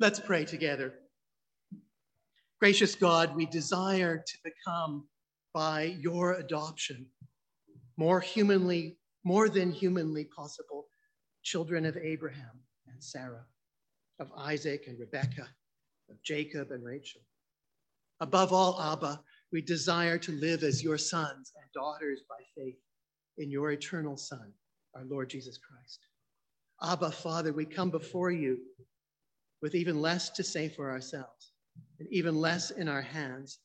Let's pray together. Gracious God, we desire to become, by your adoption, more humanly, more than humanly possible, children of Abraham and Sarah, of Isaac and Rebekah, of Jacob and Rachel. Above all, Abba, we desire to live as your sons and daughters by faith in your eternal Son, our Lord Jesus Christ. Abba, Father, we come before you with even less to say for ourselves and even less in our hands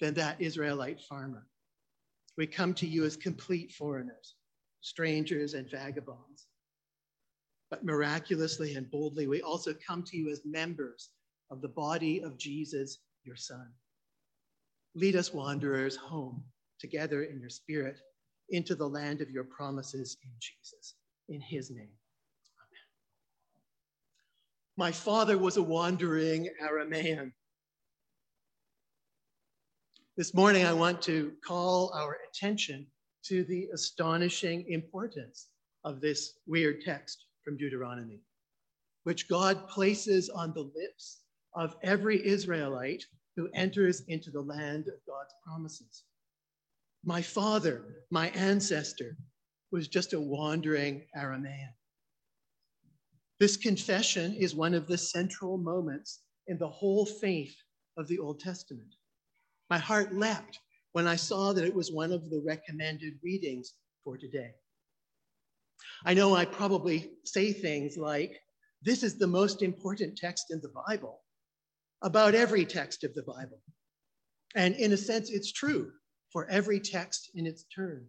than that Israelite farmer. We come to you as complete foreigners, strangers, and vagabonds. But miraculously and boldly, we also come to you as members of the body of Jesus, your Son. Lead us, wanderers, home together in your spirit into the land of your promises in Jesus, in his name. Amen. My father was a wandering Aramaean. This morning, I want to call our attention to the astonishing importance of this weird text from Deuteronomy, which God places on the lips of every Israelite who enters into the land of God's promises. My father, my ancestor, was just a wandering Aramaean. This confession is one of the central moments in the whole faith of the Old Testament. My heart leapt when I saw that it was one of the recommended readings for today. I know I probably say things like, this is the most important text in the Bible, about every text of the Bible. And in a sense, it's true for every text in its turn.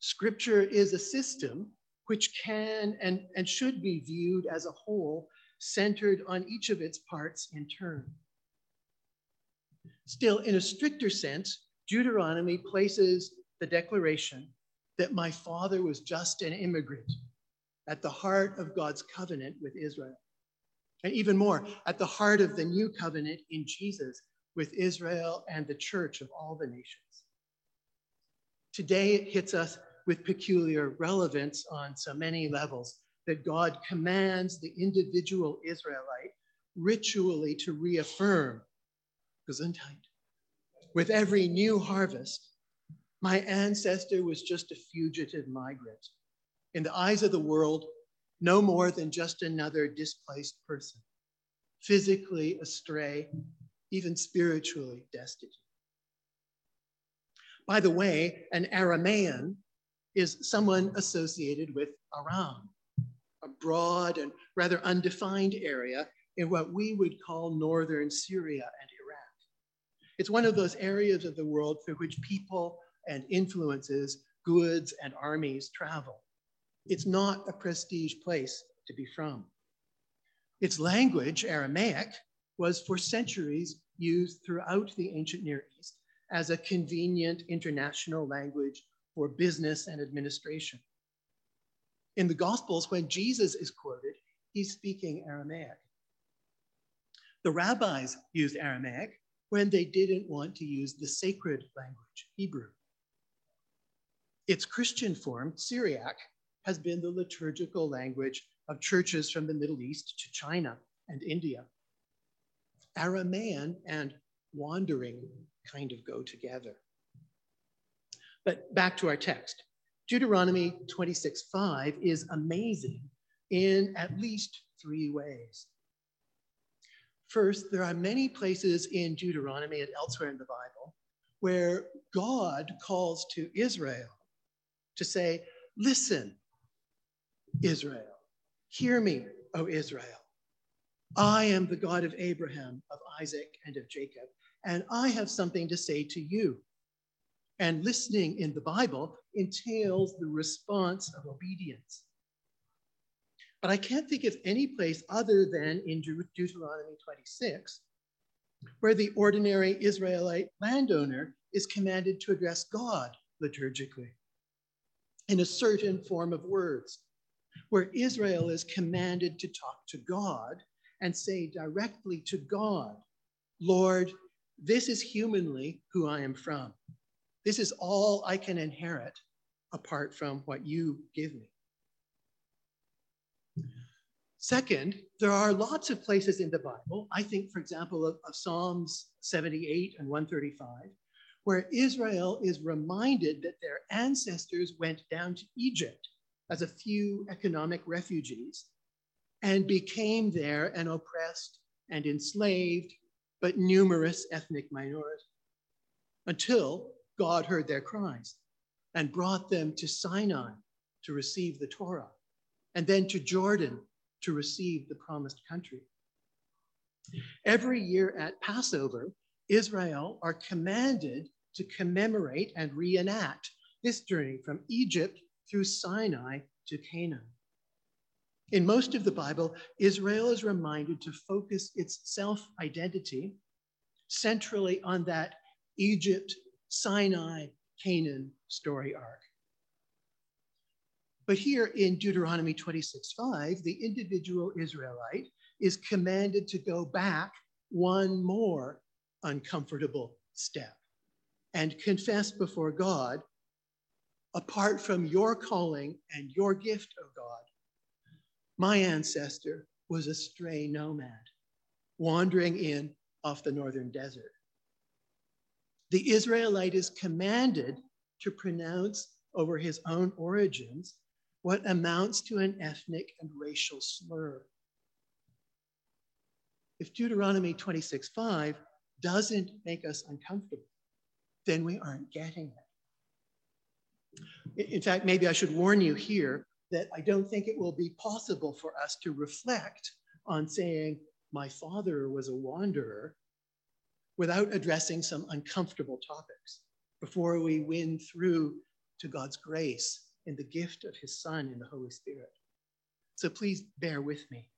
Scripture is a system which can and, and should be viewed as a whole, centered on each of its parts in turn. Still, in a stricter sense, Deuteronomy places the declaration that my father was just an immigrant at the heart of God's covenant with Israel. And even more, at the heart of the new covenant in Jesus with Israel and the church of all the nations. Today, it hits us with peculiar relevance on so many levels that God commands the individual Israelite ritually to reaffirm Gesundheit. With every new harvest, my ancestor was just a fugitive migrant. In the eyes of the world, no more than just another displaced person, physically astray, even spiritually destitute. By the way, an Aramaean is someone associated with Aram, a broad and rather undefined area in what we would call northern Syria and Iraq. It's one of those areas of the world for which people and influences, goods and armies travel. It's not a prestige place to be from. Its language, Aramaic, was for centuries used throughout the ancient Near East as a convenient international language for business and administration. In the Gospels, when Jesus is quoted, he's speaking Aramaic. The rabbis used Aramaic when they didn't want to use the sacred language, Hebrew. Its Christian form, Syriac, has been the liturgical language of churches from the Middle East to China and India. Aramaean and wandering kind of go together. But back to our text. Deuteronomy 26:5 is amazing in at least three ways. First, there are many places in Deuteronomy and elsewhere in the Bible where God calls to Israel to say, Listen, Israel, hear me, O Israel. I am the God of Abraham, of Isaac, and of Jacob, and I have something to say to you. And listening in the Bible entails the response of obedience. But I can't think of any place other than in De- Deuteronomy 26 where the ordinary Israelite landowner is commanded to address God liturgically in a certain form of words, where Israel is commanded to talk to God and say directly to God, Lord, this is humanly who I am from. This is all I can inherit apart from what you give me. Second, there are lots of places in the Bible, I think, for example, of, of, Psalms 78 and 135, where Israel is reminded that their ancestors went down to Egypt as a few economic refugees and became there an oppressed and enslaved but numerous ethnic minority until God heard their cries and brought them to Sinai to receive the Torah, and then to Jordan to receive the promised country. Every year at Passover, Israel are commanded to commemorate and reenact this journey from Egypt through Sinai to Canaan. In most of the Bible, Israel is reminded to focus its self identity centrally on that Egypt, Sinai, Canaan story arc. But here in Deuteronomy 26:5, the individual Israelite is commanded to go back one more uncomfortable step and confess before God, apart from your calling and your gift, O God, my ancestor was a stray nomad wandering in off the northern desert. The Israelite is commanded to pronounce over his own origins what amounts to an ethnic and racial slur. If Deuteronomy 26:5 doesn't make us uncomfortable, then we aren't getting it. In fact, maybe I should warn you here that I don't think it will be possible for us to reflect on saying, My father was a wanderer, without addressing some uncomfortable topics before we win through to God's grace in the gift of his Son in the Holy Spirit. So please bear with me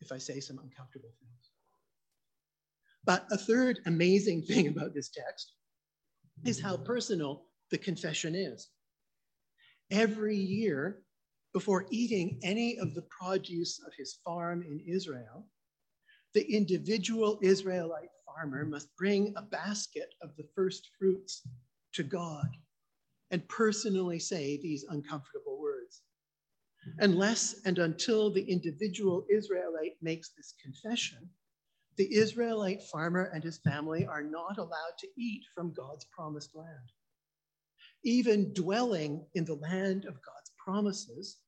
if I say some uncomfortable things. But a third amazing thing about this text is how personal the confession is. Every year, before eating any of the produce of his farm in Israel, the individual Israelite farmer must bring a basket of the first fruits to God and personally say these uncomfortable words. Unless and until the individual Israelite makes this confession, the Israelite farmer and his family are not allowed to eat from God's promised land. Even dwelling in the land of God's promises,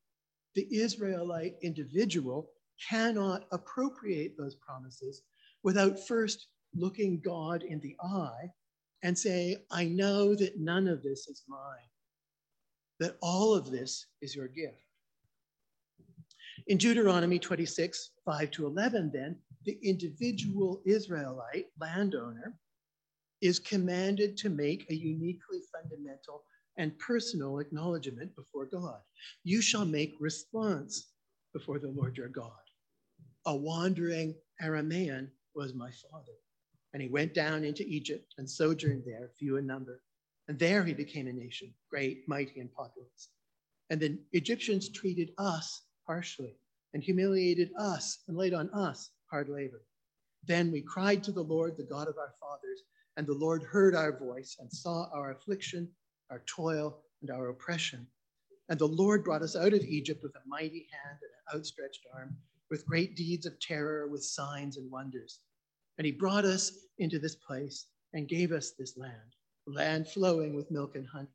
the Israelite individual cannot appropriate those promises without first looking God in the eye and say, I know that none of this is mine, that all of this is your gift. In Deuteronomy 26, 5 to 11, then, the individual Israelite landowner is commanded to make a uniquely fundamental and personal acknowledgement before God. You shall make response before the Lord your God. A wandering Aramaean was my father. And he went down into Egypt and sojourned there, few in number. And there he became a nation, great, mighty, and populous. And the Egyptians treated us harshly and humiliated us and laid on us hard labor. Then we cried to the Lord, the God of our fathers, and the Lord heard our voice and saw our affliction our toil, and our oppression. And the Lord brought us out of Egypt with a mighty hand and an outstretched arm, with great deeds of terror, with signs and wonders. And he brought us into this place and gave us this land, land flowing with milk and honey.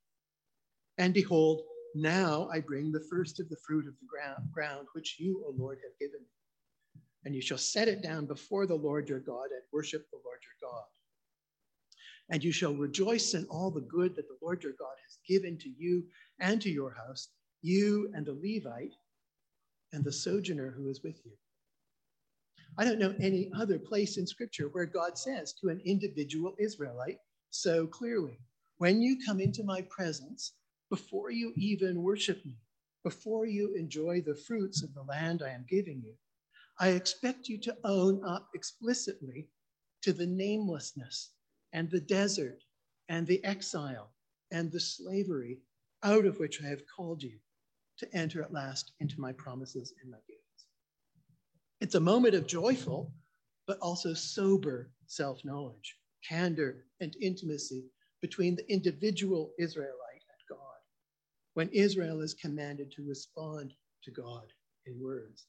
And behold, now I bring the first of the fruit of the ground, ground which you, O Lord, have given me. And you shall set it down before the Lord your God and worship the Lord your God and you shall rejoice in all the good that the Lord your God has given to you and to your house, you and the Levite and the sojourner who is with you. I don't know any other place in scripture where God says to an individual Israelite so clearly, when you come into my presence, before you even worship me, before you enjoy the fruits of the land I am giving you, I expect you to own up explicitly to the namelessness and the desert and the exile and the slavery out of which I have called you to enter at last into my promises and my gifts. It's a moment of joyful, but also sober self knowledge, candor, and intimacy between the individual Israelite when Israel is commanded to respond to God in words.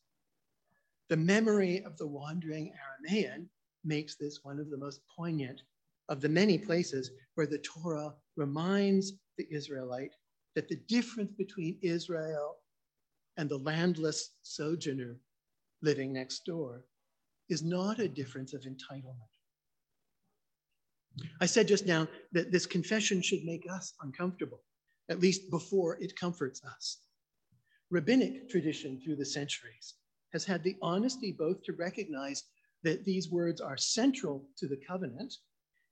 The memory of the wandering Aramaean makes this one of the most poignant of the many places where the Torah reminds the Israelite that the difference between Israel and the landless sojourner living next door is not a difference of entitlement. I said just now that this confession should make us uncomfortable, at least before it comforts us. Rabbinic tradition through the centuries has had the honesty both to recognize that these words are central to the covenant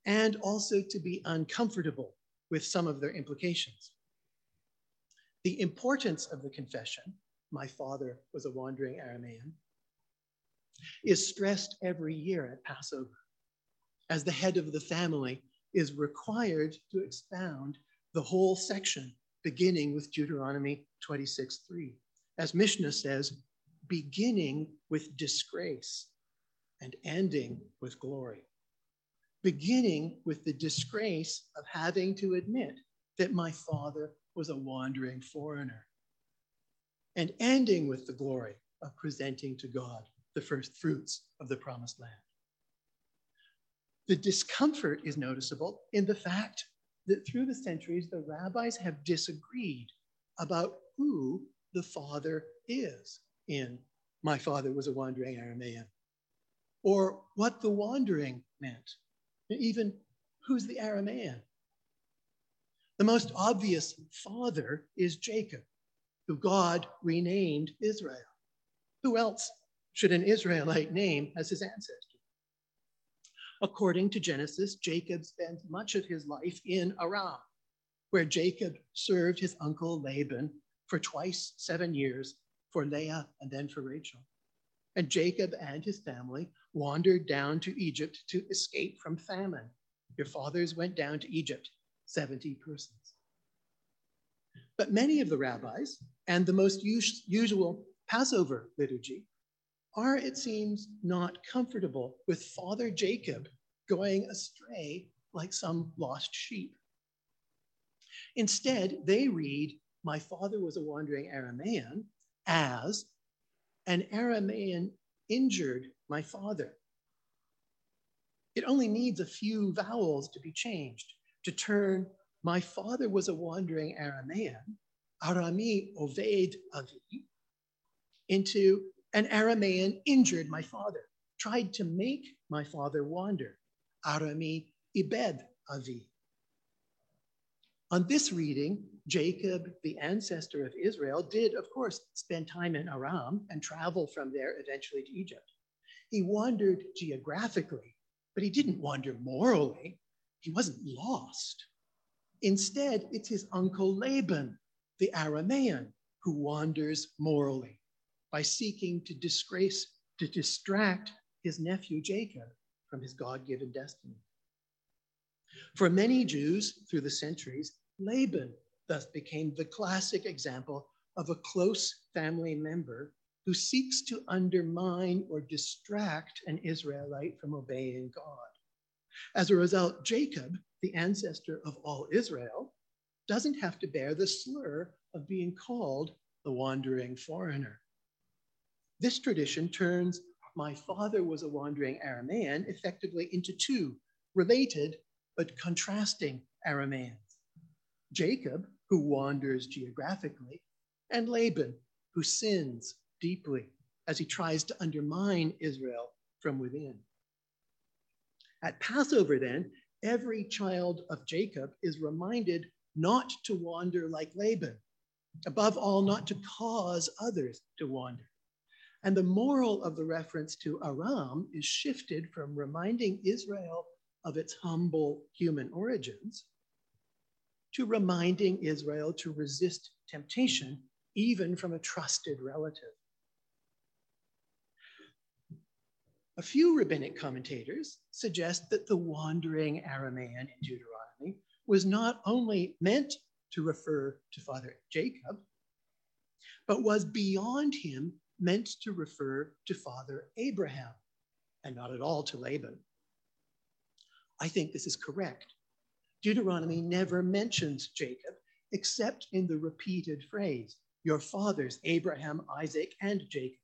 and also to be uncomfortable with some of their implications. The importance of the confession, my father was a wandering Aramaean, is stressed every year at Passover, as the head of the family is required to expound the whole section, beginning with Deuteronomy 26 3. As Mishnah says, beginning with disgrace and ending with glory. Beginning with the disgrace of having to admit that my father was a wandering foreigner, and ending with the glory of presenting to God the first fruits of the promised land. The discomfort is noticeable in the fact that through the centuries, the rabbis have disagreed about who the father is in My Father Was a Wandering Aramaean, or what the wandering meant, even who's the Aramaean. The most obvious father is Jacob, who God renamed Israel. Who else should an Israelite name as his ancestor? According to Genesis, Jacob spent much of his life in Aram, where Jacob served his uncle Laban for twice seven years for Leah and then for Rachel. And Jacob and his family wandered down to Egypt to escape from famine. Your fathers went down to Egypt, 70 persons. But many of the rabbis and the most us- usual Passover liturgy are, it seems, not comfortable with Father Jacob going astray like some lost sheep. Instead, they read, My father was a wandering Aramaean, as an Aramaean injured my father. It only needs a few vowels to be changed to turn my father was a wandering Aramaean, Arami Oved Avi, into an Aramean injured my father, tried to make my father wander, Arami Ibed Avi. On this reading, Jacob, the ancestor of Israel, did, of course, spend time in Aram and travel from there eventually to Egypt. He wandered geographically, but he didn't wander morally. He wasn't lost. Instead, it's his uncle Laban, the Aramean, who wanders morally by seeking to disgrace, to distract his nephew Jacob from his God given destiny. For many Jews through the centuries, Laban thus became the classic example of a close family member who seeks to undermine or distract an Israelite from obeying God. As a result, Jacob, the ancestor of all Israel, doesn't have to bear the slur of being called the wandering foreigner. This tradition turns my father was a wandering Aramaean effectively into two related but contrasting Aramaeans Jacob, who wanders geographically, and Laban, who sins deeply as he tries to undermine Israel from within. At Passover, then, every child of Jacob is reminded not to wander like Laban, above all, not to cause others to wander. And the moral of the reference to Aram is shifted from reminding Israel of its humble human origins to reminding Israel to resist temptation, even from a trusted relative. A few rabbinic commentators suggest that the wandering Aramaean in Deuteronomy was not only meant to refer to Father Jacob, but was beyond him meant to refer to Father Abraham and not at all to Laban. I think this is correct. Deuteronomy never mentions Jacob except in the repeated phrase, your fathers, Abraham, Isaac, and Jacob.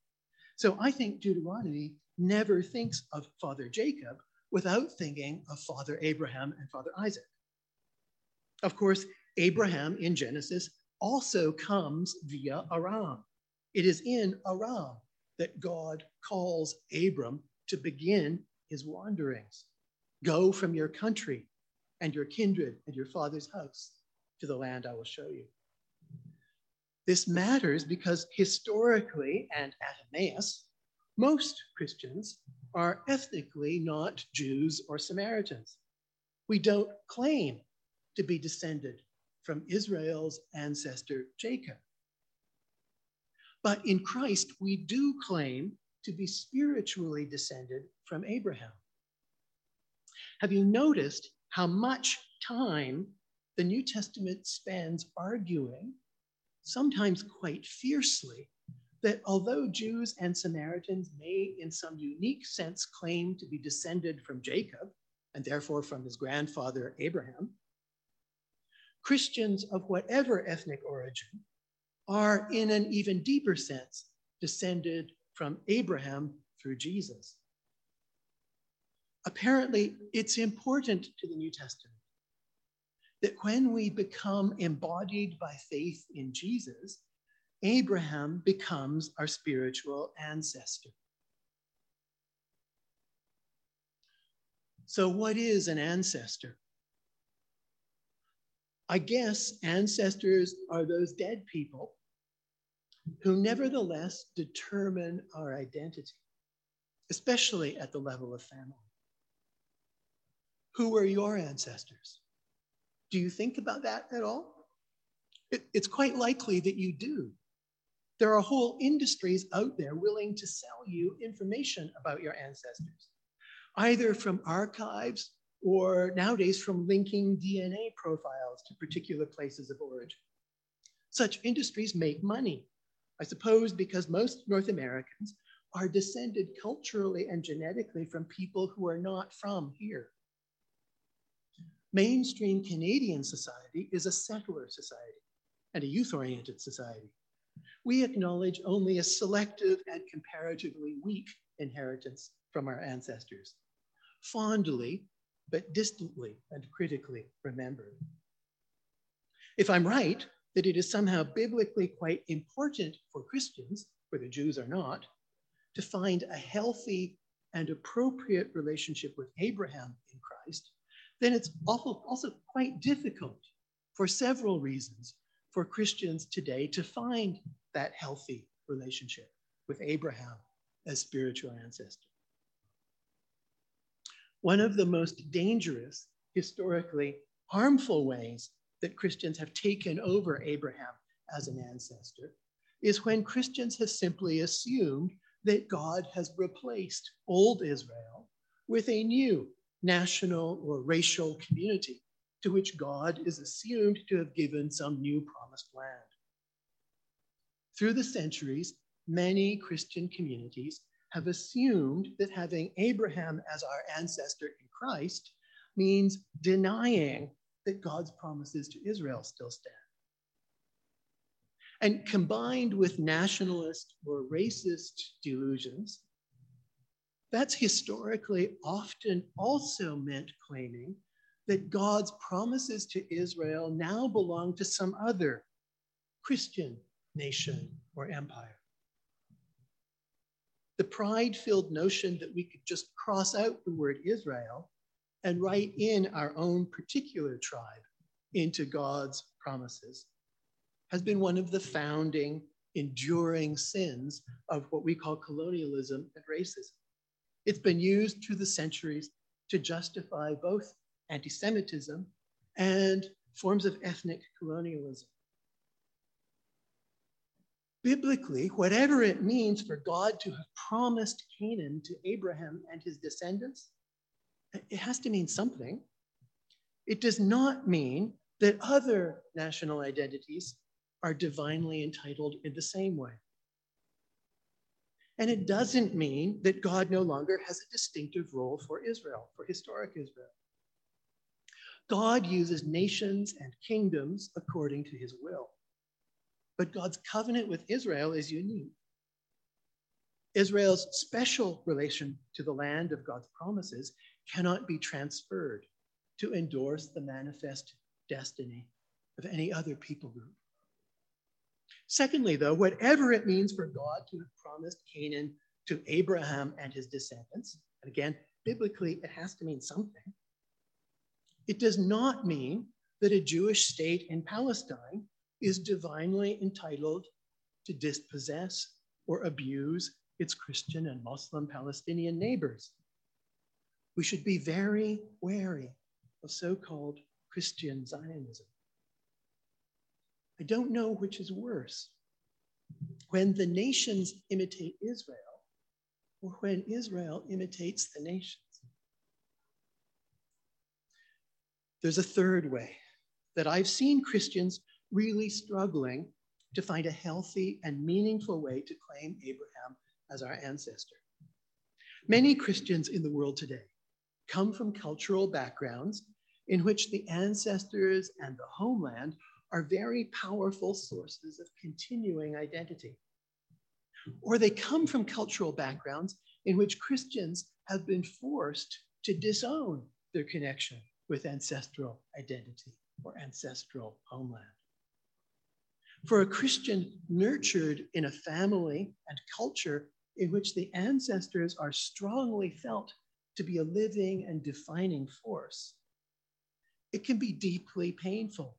So I think Deuteronomy never thinks of Father Jacob without thinking of Father Abraham and Father Isaac. Of course, Abraham in Genesis also comes via Aram. It is in Aram that God calls Abram to begin his wanderings. Go from your country and your kindred and your father's house to the land I will show you. This matters because historically and at Emmaus, most Christians are ethnically not Jews or Samaritans. We don't claim to be descended from Israel's ancestor Jacob. But in Christ, we do claim to be spiritually descended from Abraham. Have you noticed how much time the New Testament spends arguing, sometimes quite fiercely, that although Jews and Samaritans may, in some unique sense, claim to be descended from Jacob, and therefore from his grandfather Abraham, Christians of whatever ethnic origin are, in an even deeper sense, descended from Abraham through Jesus. Apparently, it's important to the New Testament that when we become embodied by faith in Jesus, Abraham becomes our spiritual ancestor. So, what is an ancestor? I guess ancestors are those dead people who nevertheless determine our identity, especially at the level of family. Who were your ancestors? Do you think about that at all? It, it's quite likely that you do. There are whole industries out there willing to sell you information about your ancestors, either from archives or nowadays from linking DNA profiles to particular places of origin. Such industries make money, I suppose because most North Americans are descended culturally and genetically from people who are not from here mainstream Canadian society is a settler society and a youth oriented society. We acknowledge only a selective and comparatively weak inheritance from our ancestors, fondly but distantly and critically remembered. If I'm right that it is somehow biblically quite important for Christians, whether Jews or not, to find a healthy and appropriate relationship with Abraham in Christ, then it's also quite difficult for several reasons for Christians today to find that healthy relationship with Abraham as spiritual ancestor. One of the most dangerous, historically harmful ways that Christians have taken over Abraham as an ancestor is when Christians have simply assumed that God has replaced old Israel with a new national, or racial community to which God is assumed to have given some new promised land. Through the centuries, many Christian communities have assumed that having Abraham as our ancestor in Christ means denying that God's promises to Israel still stand. And combined with nationalist or racist delusions, that's historically often also meant claiming that God's promises to Israel now belong to some other Christian nation or empire. The pride filled notion that we could just cross out the word Israel and write in our own particular tribe into God's promises has been one of the founding, enduring sins of what we call colonialism and racism. It's been used through the centuries to justify both anti Semitism and forms of ethnic colonialism. Biblically, whatever it means for God to have promised Canaan to Abraham and his descendants, it has to mean something. It does not mean that other national identities are divinely entitled in the same way. And it doesn't mean that God no longer has a distinctive role for Israel, for historic Israel. God uses nations and kingdoms according to his will. But God's covenant with Israel is unique. Israel's special relation to the land of God's promises cannot be transferred to endorse the manifest destiny of any other people group. Secondly, though, whatever it means for God to have promised Canaan to Abraham and his descendants, and again, biblically, it has to mean something, it does not mean that a Jewish state in Palestine is divinely entitled to dispossess or abuse its Christian and Muslim Palestinian neighbors. We should be very wary of so called Christian Zionism. I don't know which is worse when the nations imitate Israel or when Israel imitates the nations. There's a third way that I've seen Christians really struggling to find a healthy and meaningful way to claim Abraham as our ancestor. Many Christians in the world today come from cultural backgrounds in which the ancestors and the homeland are very powerful sources of continuing identity. Or they come from cultural backgrounds in which Christians have been forced to disown their connection with ancestral identity or ancestral homeland. For a Christian nurtured in a family and culture in which the ancestors are strongly felt to be a living and defining force, it can be deeply painful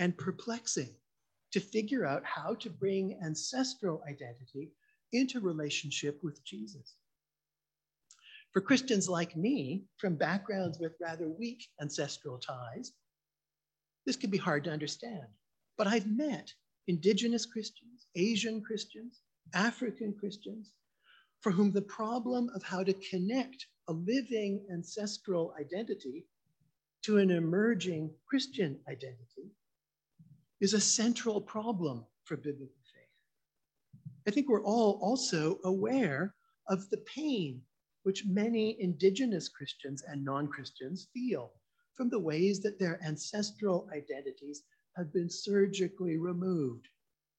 and perplexing to figure out how to bring ancestral identity into relationship with Jesus. For Christians like me, from backgrounds with rather weak ancestral ties, this can be hard to understand. But I've met indigenous Christians, Asian Christians, African Christians, for whom the problem of how to connect a living ancestral identity to an emerging Christian identity is a central problem for biblical faith. I think we're all also aware of the pain which many indigenous Christians and non Christians feel from the ways that their ancestral identities have been surgically removed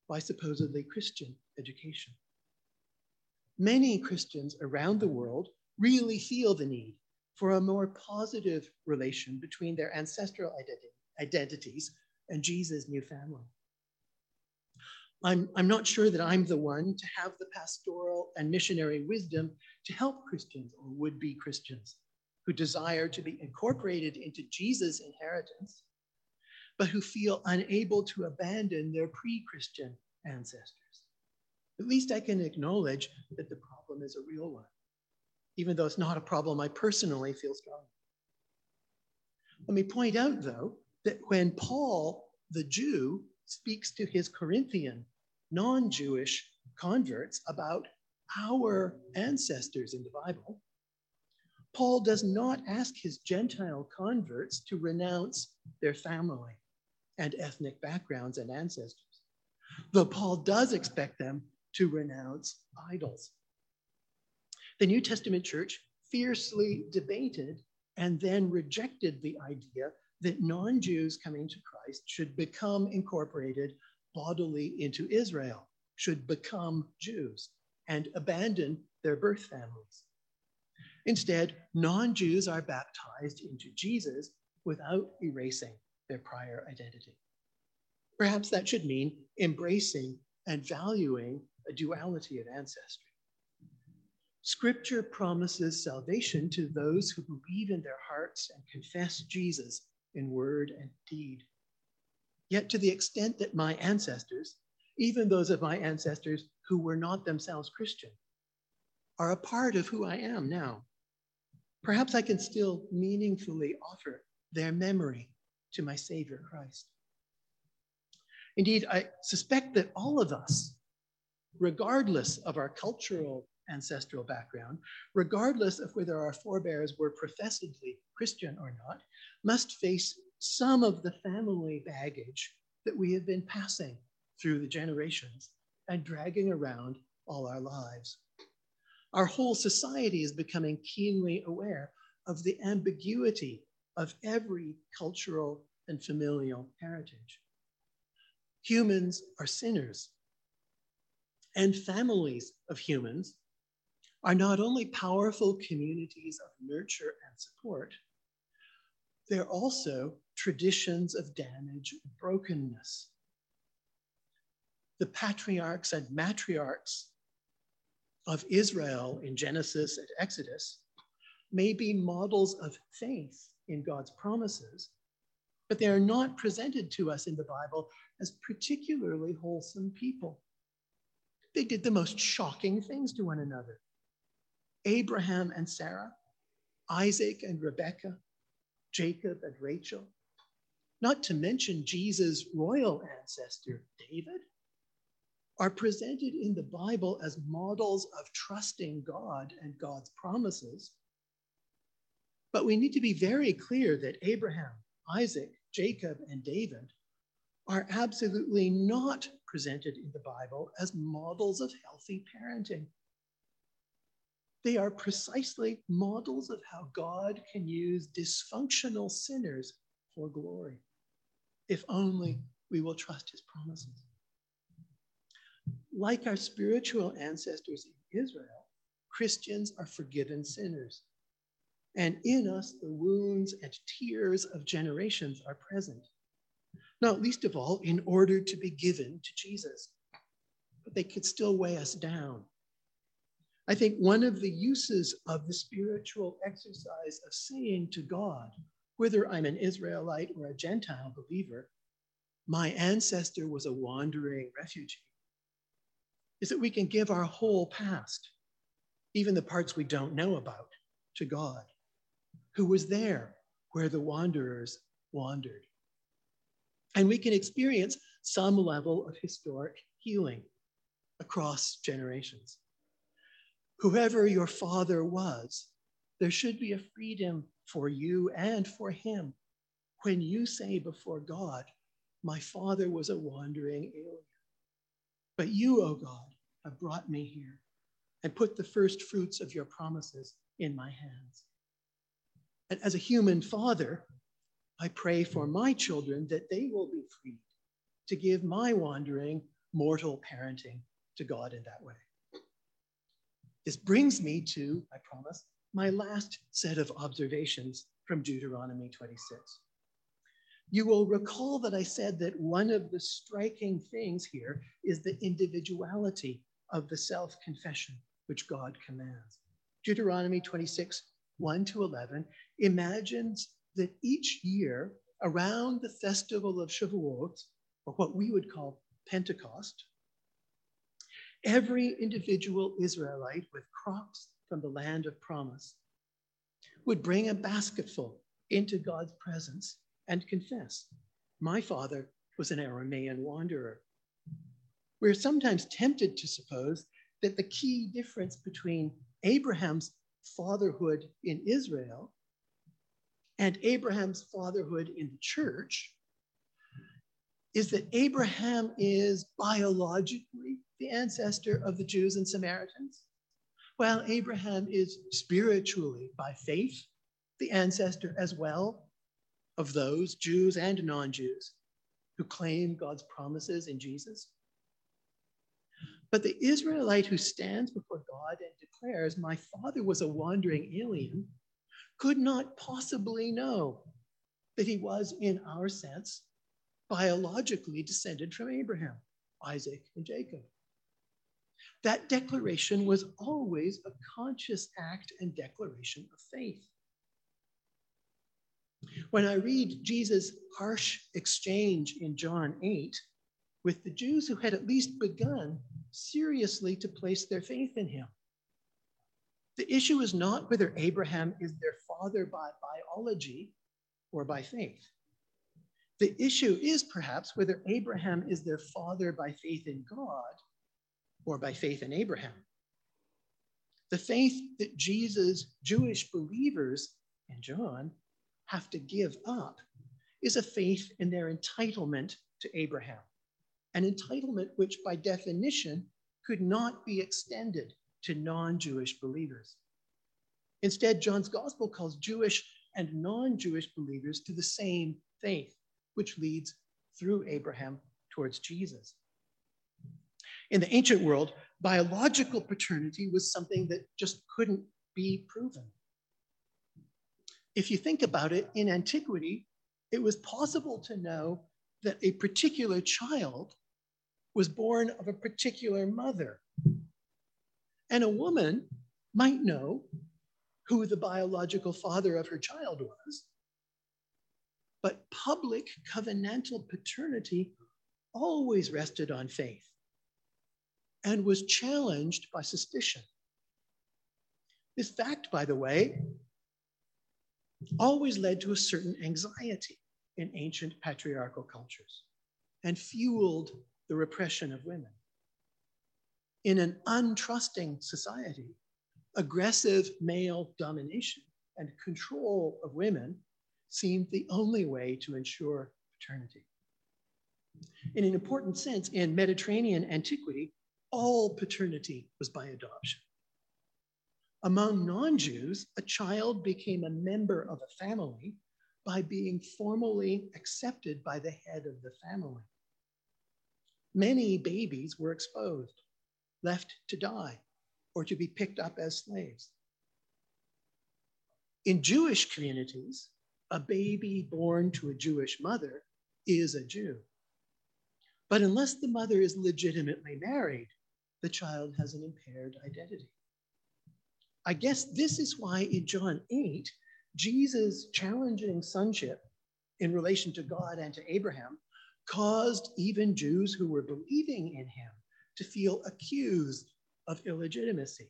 by supposedly Christian education. Many Christians around the world really feel the need for a more positive relation between their ancestral identi- identities and Jesus' new family. I'm, I'm not sure that I'm the one to have the pastoral and missionary wisdom to help Christians or would be Christians who desire to be incorporated into Jesus' inheritance, but who feel unable to abandon their pre Christian ancestors. At least I can acknowledge that the problem is a real one, even though it's not a problem I personally feel strongly. Let me point out, though, that when Paul, the Jew, speaks to his Corinthian non Jewish converts about our ancestors in the Bible, Paul does not ask his Gentile converts to renounce their family and ethnic backgrounds and ancestors, though Paul does expect them to renounce idols. The New Testament church fiercely debated and then rejected the idea that non Jews coming to Christ should become incorporated bodily into Israel, should become Jews and abandon their birth families. Instead, non Jews are baptized into Jesus without erasing their prior identity. Perhaps that should mean embracing and valuing a duality of ancestry. Scripture promises salvation to those who believe in their hearts and confess Jesus in word and deed. Yet, to the extent that my ancestors, even those of my ancestors who were not themselves Christian, are a part of who I am now, perhaps I can still meaningfully offer their memory to my Savior Christ. Indeed, I suspect that all of us, regardless of our cultural ancestral background, regardless of whether our forebears were professedly Christian or not, must face some of the family baggage that we have been passing through the generations and dragging around all our lives. Our whole society is becoming keenly aware of the ambiguity of every cultural and familial heritage. Humans are sinners, and families of humans are not only powerful communities of nurture and support, they're also traditions of damage and brokenness. The patriarchs and matriarchs of Israel in Genesis and Exodus may be models of faith in God's promises, but they are not presented to us in the Bible as particularly wholesome people. They did the most shocking things to one another. Abraham and Sarah, Isaac and Rebekah, Jacob and Rachel, not to mention Jesus' royal ancestor, David, are presented in the Bible as models of trusting God and God's promises. But we need to be very clear that Abraham, Isaac, Jacob, and David are absolutely not presented in the Bible as models of healthy parenting. They are precisely models of how God can use dysfunctional sinners for glory, if only we will trust his promises. Like our spiritual ancestors in Israel, Christians are forgiven sinners. And in us, the wounds and tears of generations are present. Not least of all, in order to be given to Jesus. But they could still weigh us down I think one of the uses of the spiritual exercise of saying to God, whether I'm an Israelite or a Gentile believer, my ancestor was a wandering refugee, is that we can give our whole past, even the parts we don't know about, to God, who was there where the wanderers wandered. And we can experience some level of historic healing across generations whoever your father was, there should be a freedom for you and for him when you say before God, My father was a wandering alien. But you, O oh God, have brought me here and put the first fruits of your promises in my hands. And as a human father, I pray for my children that they will be freed to give my wandering mortal parenting to God in that way. This brings me to, I promise, my last set of observations from Deuteronomy 26. You will recall that I said that one of the striking things here is the individuality of the self confession which God commands. Deuteronomy 26, 1 to 11, imagines that each year around the festival of Shavuot, or what we would call Pentecost, every individual Israelite with crops from the land of promise would bring a basketful into God's presence and confess, My father was an Aramean wanderer. We're sometimes tempted to suppose that the key difference between Abraham's fatherhood in Israel and Abraham's fatherhood in the church is that Abraham is biologically the ancestor of the Jews and Samaritans, while Abraham is spiritually, by faith, the ancestor as well of those Jews and non Jews who claim God's promises in Jesus. But the Israelite who stands before God and declares, My father was a wandering alien, could not possibly know that he was, in our sense, biologically descended from Abraham, Isaac, and Jacob. That declaration was always a conscious act and declaration of faith. When I read Jesus' harsh exchange in John 8 with the Jews who had at least begun seriously to place their faith in him, the issue is not whether Abraham is their father by biology or by faith. The issue is perhaps whether Abraham is their father by faith in God or by faith in Abraham. The faith that Jesus' Jewish believers in John have to give up is a faith in their entitlement to Abraham, an entitlement which, by definition, could not be extended to non Jewish believers. Instead, John's gospel calls Jewish and non Jewish believers to the same faith, which leads through Abraham towards Jesus. In the ancient world, biological paternity was something that just couldn't be proven. If you think about it, in antiquity, it was possible to know that a particular child was born of a particular mother. And a woman might know who the biological father of her child was. But public covenantal paternity always rested on faith and was challenged by suspicion. This fact, by the way, always led to a certain anxiety in ancient patriarchal cultures and fueled the repression of women. In an untrusting society, aggressive male domination and control of women seemed the only way to ensure paternity. In an important sense, in Mediterranean antiquity, all paternity was by adoption. Among non Jews, a child became a member of a family by being formally accepted by the head of the family. Many babies were exposed, left to die, or to be picked up as slaves. In Jewish communities, a baby born to a Jewish mother is a Jew. But unless the mother is legitimately married, the child has an impaired identity. I guess this is why in John 8, Jesus' challenging sonship in relation to God and to Abraham caused even Jews who were believing in him to feel accused of illegitimacy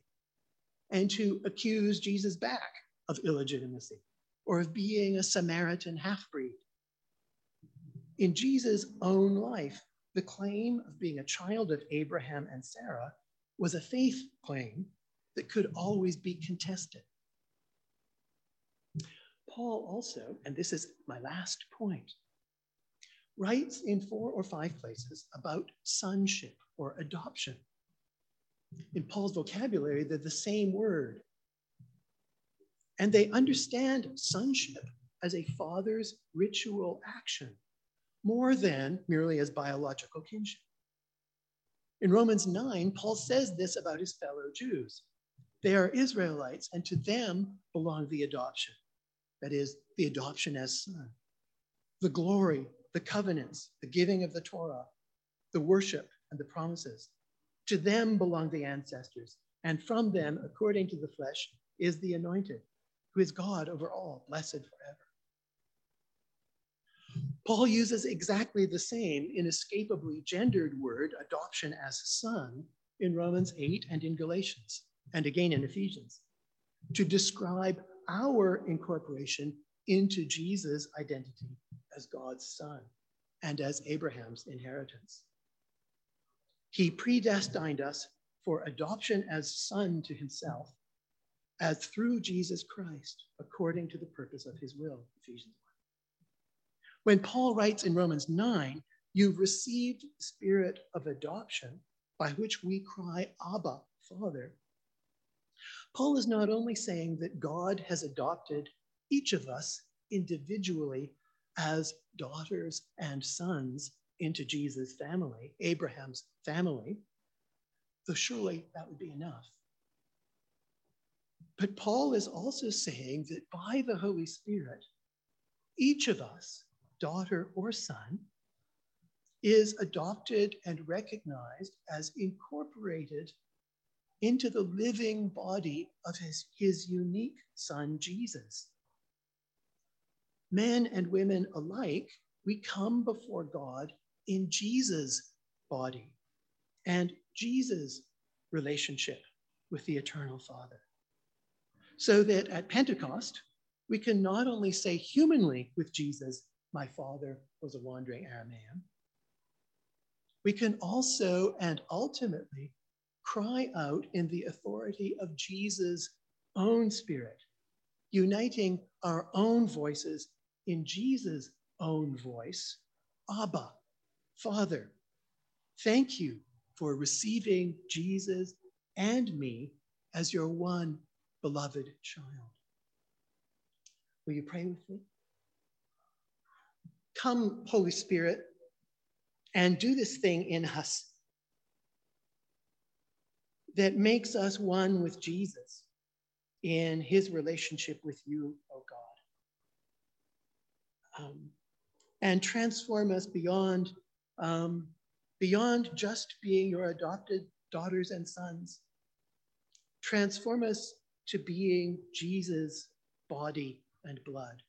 and to accuse Jesus back of illegitimacy or of being a Samaritan half breed. In Jesus' own life, the claim of being a child of Abraham and Sarah was a faith claim that could always be contested. Paul also, and this is my last point, writes in four or five places about sonship or adoption. In Paul's vocabulary, they're the same word. And they understand sonship as a father's ritual action more than merely as biological kinship. In Romans 9, Paul says this about his fellow Jews. They are Israelites, and to them belong the adoption. That is, the adoption as son, the glory, the covenants, the giving of the Torah, the worship, and the promises. To them belong the ancestors, and from them, according to the flesh, is the anointed, who is God over all, blessed forever. Paul uses exactly the same inescapably gendered word, adoption as son, in Romans 8 and in Galatians, and again in Ephesians, to describe our incorporation into Jesus' identity as God's son and as Abraham's inheritance. He predestined us for adoption as son to himself, as through Jesus Christ, according to the purpose of his will, Ephesians 1. When Paul writes in Romans 9, you've received the spirit of adoption by which we cry, Abba, Father. Paul is not only saying that God has adopted each of us individually as daughters and sons into Jesus' family, Abraham's family, though surely that would be enough. But Paul is also saying that by the Holy Spirit, each of us daughter, or son is adopted and recognized as incorporated into the living body of his, his unique son, Jesus. Men and women alike, we come before God in Jesus' body and Jesus' relationship with the eternal Father. So that at Pentecost, we can not only say humanly with Jesus, my father was a wandering Aramean. We can also and ultimately cry out in the authority of Jesus' own spirit, uniting our own voices in Jesus' own voice Abba, Father, thank you for receiving Jesus and me as your one beloved child. Will you pray with me? Come, Holy Spirit, and do this thing in us that makes us one with Jesus in his relationship with you. Um, and transform us beyond, um, beyond just being your adopted daughters and sons. Transform us to being Jesus' body and blood,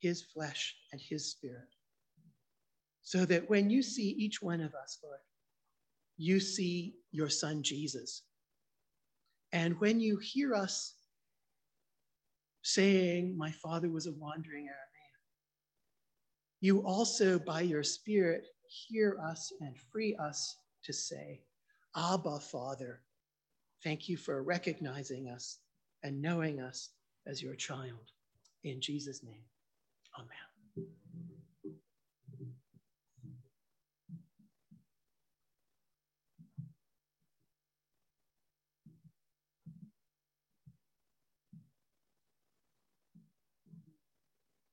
his flesh and his spirit. So that when you see each one of us, Lord, you see your son Jesus. And when you hear us saying, My father was a wandering Aramean, you also, by your spirit, hear us and free us to say, Abba, Father, thank you for recognizing us and knowing us as your child. In Jesus' name, amen.